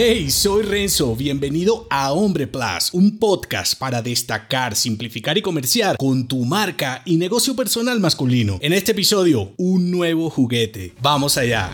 Hey, soy Renzo, bienvenido a Hombre Plus, un podcast para destacar, simplificar y comerciar con tu marca y negocio personal masculino. En este episodio, un nuevo juguete. Vamos allá.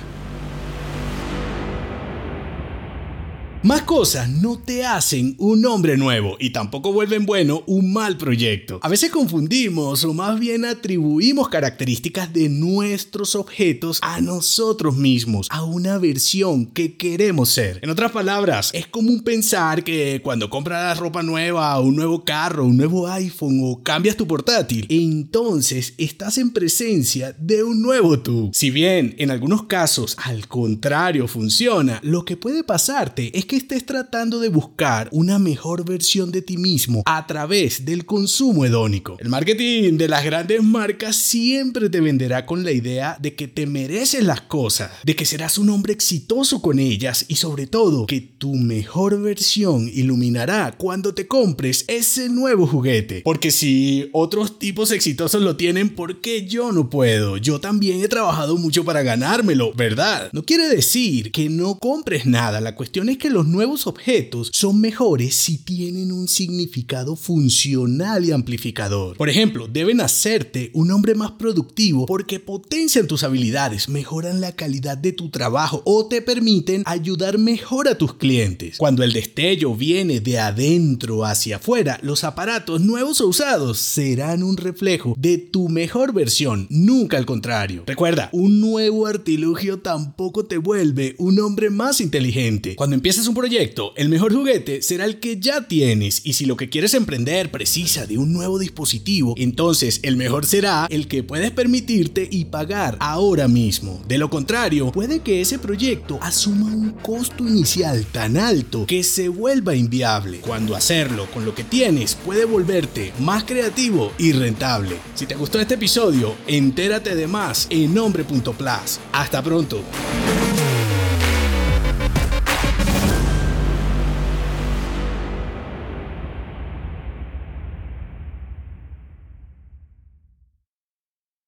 Más cosas no te hacen un hombre nuevo y tampoco vuelven bueno un mal proyecto. A veces confundimos o más bien atribuimos características de nuestros objetos a nosotros mismos, a una versión que queremos ser. En otras palabras, es común pensar que cuando compras ropa nueva, un nuevo carro, un nuevo iPhone o cambias tu portátil, entonces estás en presencia de un nuevo tú. Si bien en algunos casos al contrario funciona, lo que puede pasarte es que estés tratando de buscar una mejor versión de ti mismo a través del consumo hedónico. El marketing de las grandes marcas siempre te venderá con la idea de que te mereces las cosas, de que serás un hombre exitoso con ellas y sobre todo que tu mejor versión iluminará cuando te compres ese nuevo juguete. Porque si otros tipos exitosos lo tienen, ¿por qué yo no puedo? Yo también he trabajado mucho para ganármelo, ¿verdad? No quiere decir que no compres nada, la cuestión es que los nuevos objetos son mejores si tienen un significado funcional y amplificador. Por ejemplo, deben hacerte un hombre más productivo porque potencian tus habilidades, mejoran la calidad de tu trabajo o te permiten ayudar mejor a tus clientes. Cuando el destello viene de adentro hacia afuera, los aparatos nuevos o usados serán un reflejo de tu mejor versión, nunca al contrario. Recuerda, un nuevo artilugio tampoco te vuelve un hombre más inteligente. Cuando empiezas un proyecto, el mejor juguete será el que ya tienes y si lo que quieres emprender precisa de un nuevo dispositivo, entonces el mejor será el que puedes permitirte y pagar ahora mismo. De lo contrario, puede que ese proyecto asuma un costo inicial tan alto que se vuelva inviable, cuando hacerlo con lo que tienes puede volverte más creativo y rentable. Si te gustó este episodio, entérate de más en nombre.plus. Hasta pronto.